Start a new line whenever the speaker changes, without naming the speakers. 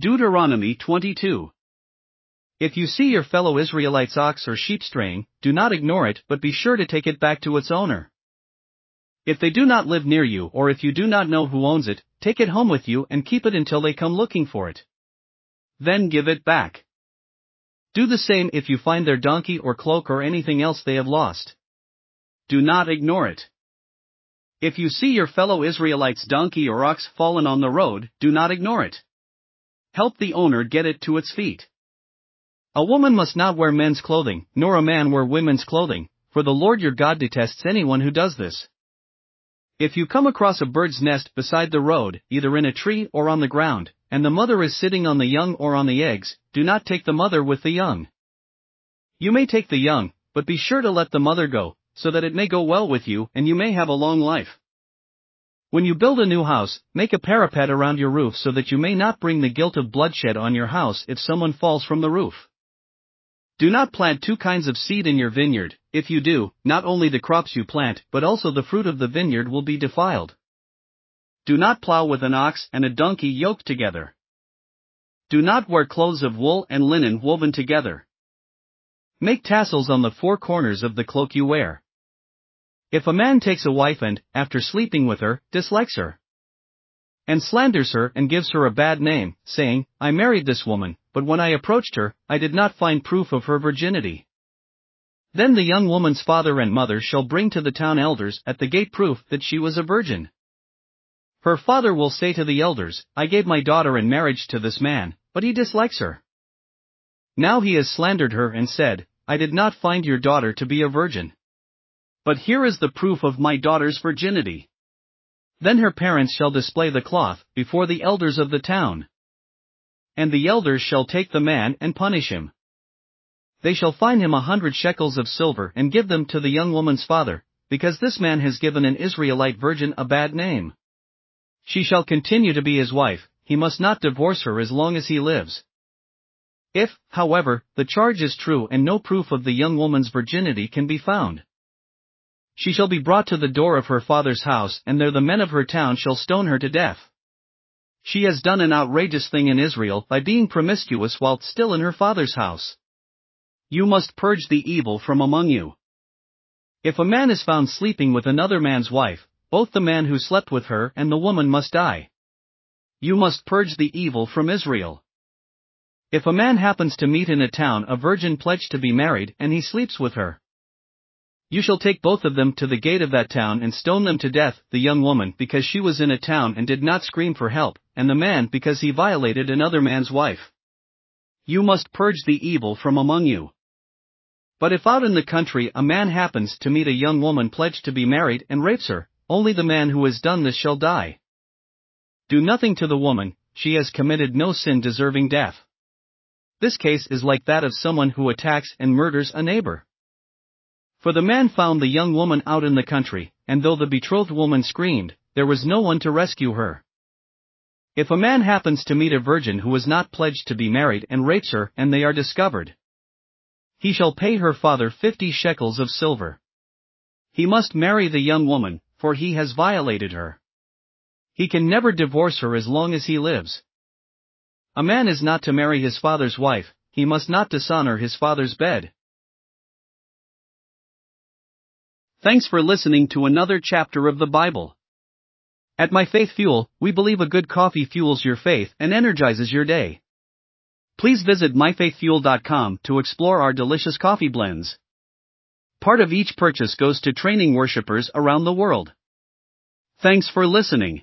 Deuteronomy 22. If you see your fellow Israelites' ox or sheep straying, do not ignore it but be sure to take it back to its owner. If they do not live near you or if you do not know who owns it, take it home with you and keep it until they come looking for it. Then give it back. Do the same if you find their donkey or cloak or anything else they have lost. Do not ignore it. If you see your fellow Israelites' donkey or ox fallen on the road, do not ignore it help the owner get it to its feet. A woman must not wear men's clothing, nor a man wear women's clothing, for the Lord your God detests anyone who does this. If you come across a bird's nest beside the road, either in a tree or on the ground, and the mother is sitting on the young or on the eggs, do not take the mother with the young. You may take the young, but be sure to let the mother go, so that it may go well with you and you may have a long life. When you build a new house, make a parapet around your roof so that you may not bring the guilt of bloodshed on your house if someone falls from the roof. Do not plant two kinds of seed in your vineyard, if you do, not only the crops you plant, but also the fruit of the vineyard will be defiled. Do not plow with an ox and a donkey yoked together. Do not wear clothes of wool and linen woven together. Make tassels on the four corners of the cloak you wear. If a man takes a wife and, after sleeping with her, dislikes her, and slanders her and gives her a bad name, saying, I married this woman, but when I approached her, I did not find proof of her virginity. Then the young woman's father and mother shall bring to the town elders at the gate proof that she was a virgin. Her father will say to the elders, I gave my daughter in marriage to this man, but he dislikes her. Now he has slandered her and said, I did not find your daughter to be a virgin. But here is the proof of my daughter's virginity. Then her parents shall display the cloth before the elders of the town. And the elders shall take the man and punish him. They shall fine him a hundred shekels of silver and give them to the young woman's father, because this man has given an Israelite virgin a bad name. She shall continue to be his wife, he must not divorce her as long as he lives. If, however, the charge is true and no proof of the young woman's virginity can be found, she shall be brought to the door of her father's house, and there the men of her town shall stone her to death. She has done an outrageous thing in Israel by being promiscuous while still in her father's house. You must purge the evil from among you. If a man is found sleeping with another man's wife, both the man who slept with her and the woman must die. You must purge the evil from Israel. If a man happens to meet in a town a virgin pledged to be married and he sleeps with her, you shall take both of them to the gate of that town and stone them to death, the young woman because she was in a town and did not scream for help, and the man because he violated another man's wife. You must purge the evil from among you. But if out in the country a man happens to meet a young woman pledged to be married and rapes her, only the man who has done this shall die. Do nothing to the woman, she has committed no sin deserving death. This case is like that of someone who attacks and murders a neighbor. For the man found the young woman out in the country, and though the betrothed woman screamed, there was no one to rescue her. If a man happens to meet a virgin who is not pledged to be married and rapes her and they are discovered, he shall pay her father fifty shekels of silver. He must marry the young woman, for he has violated her. He can never divorce her as long as he lives. A man is not to marry his father's wife, he must not dishonor his father's bed. Thanks for listening to another chapter of the Bible. At My Faith Fuel, we believe a good coffee fuels your faith and energizes your day. Please visit myfaithfuel.com to explore our delicious coffee blends. Part of each purchase goes to training worshippers around the world. Thanks for listening.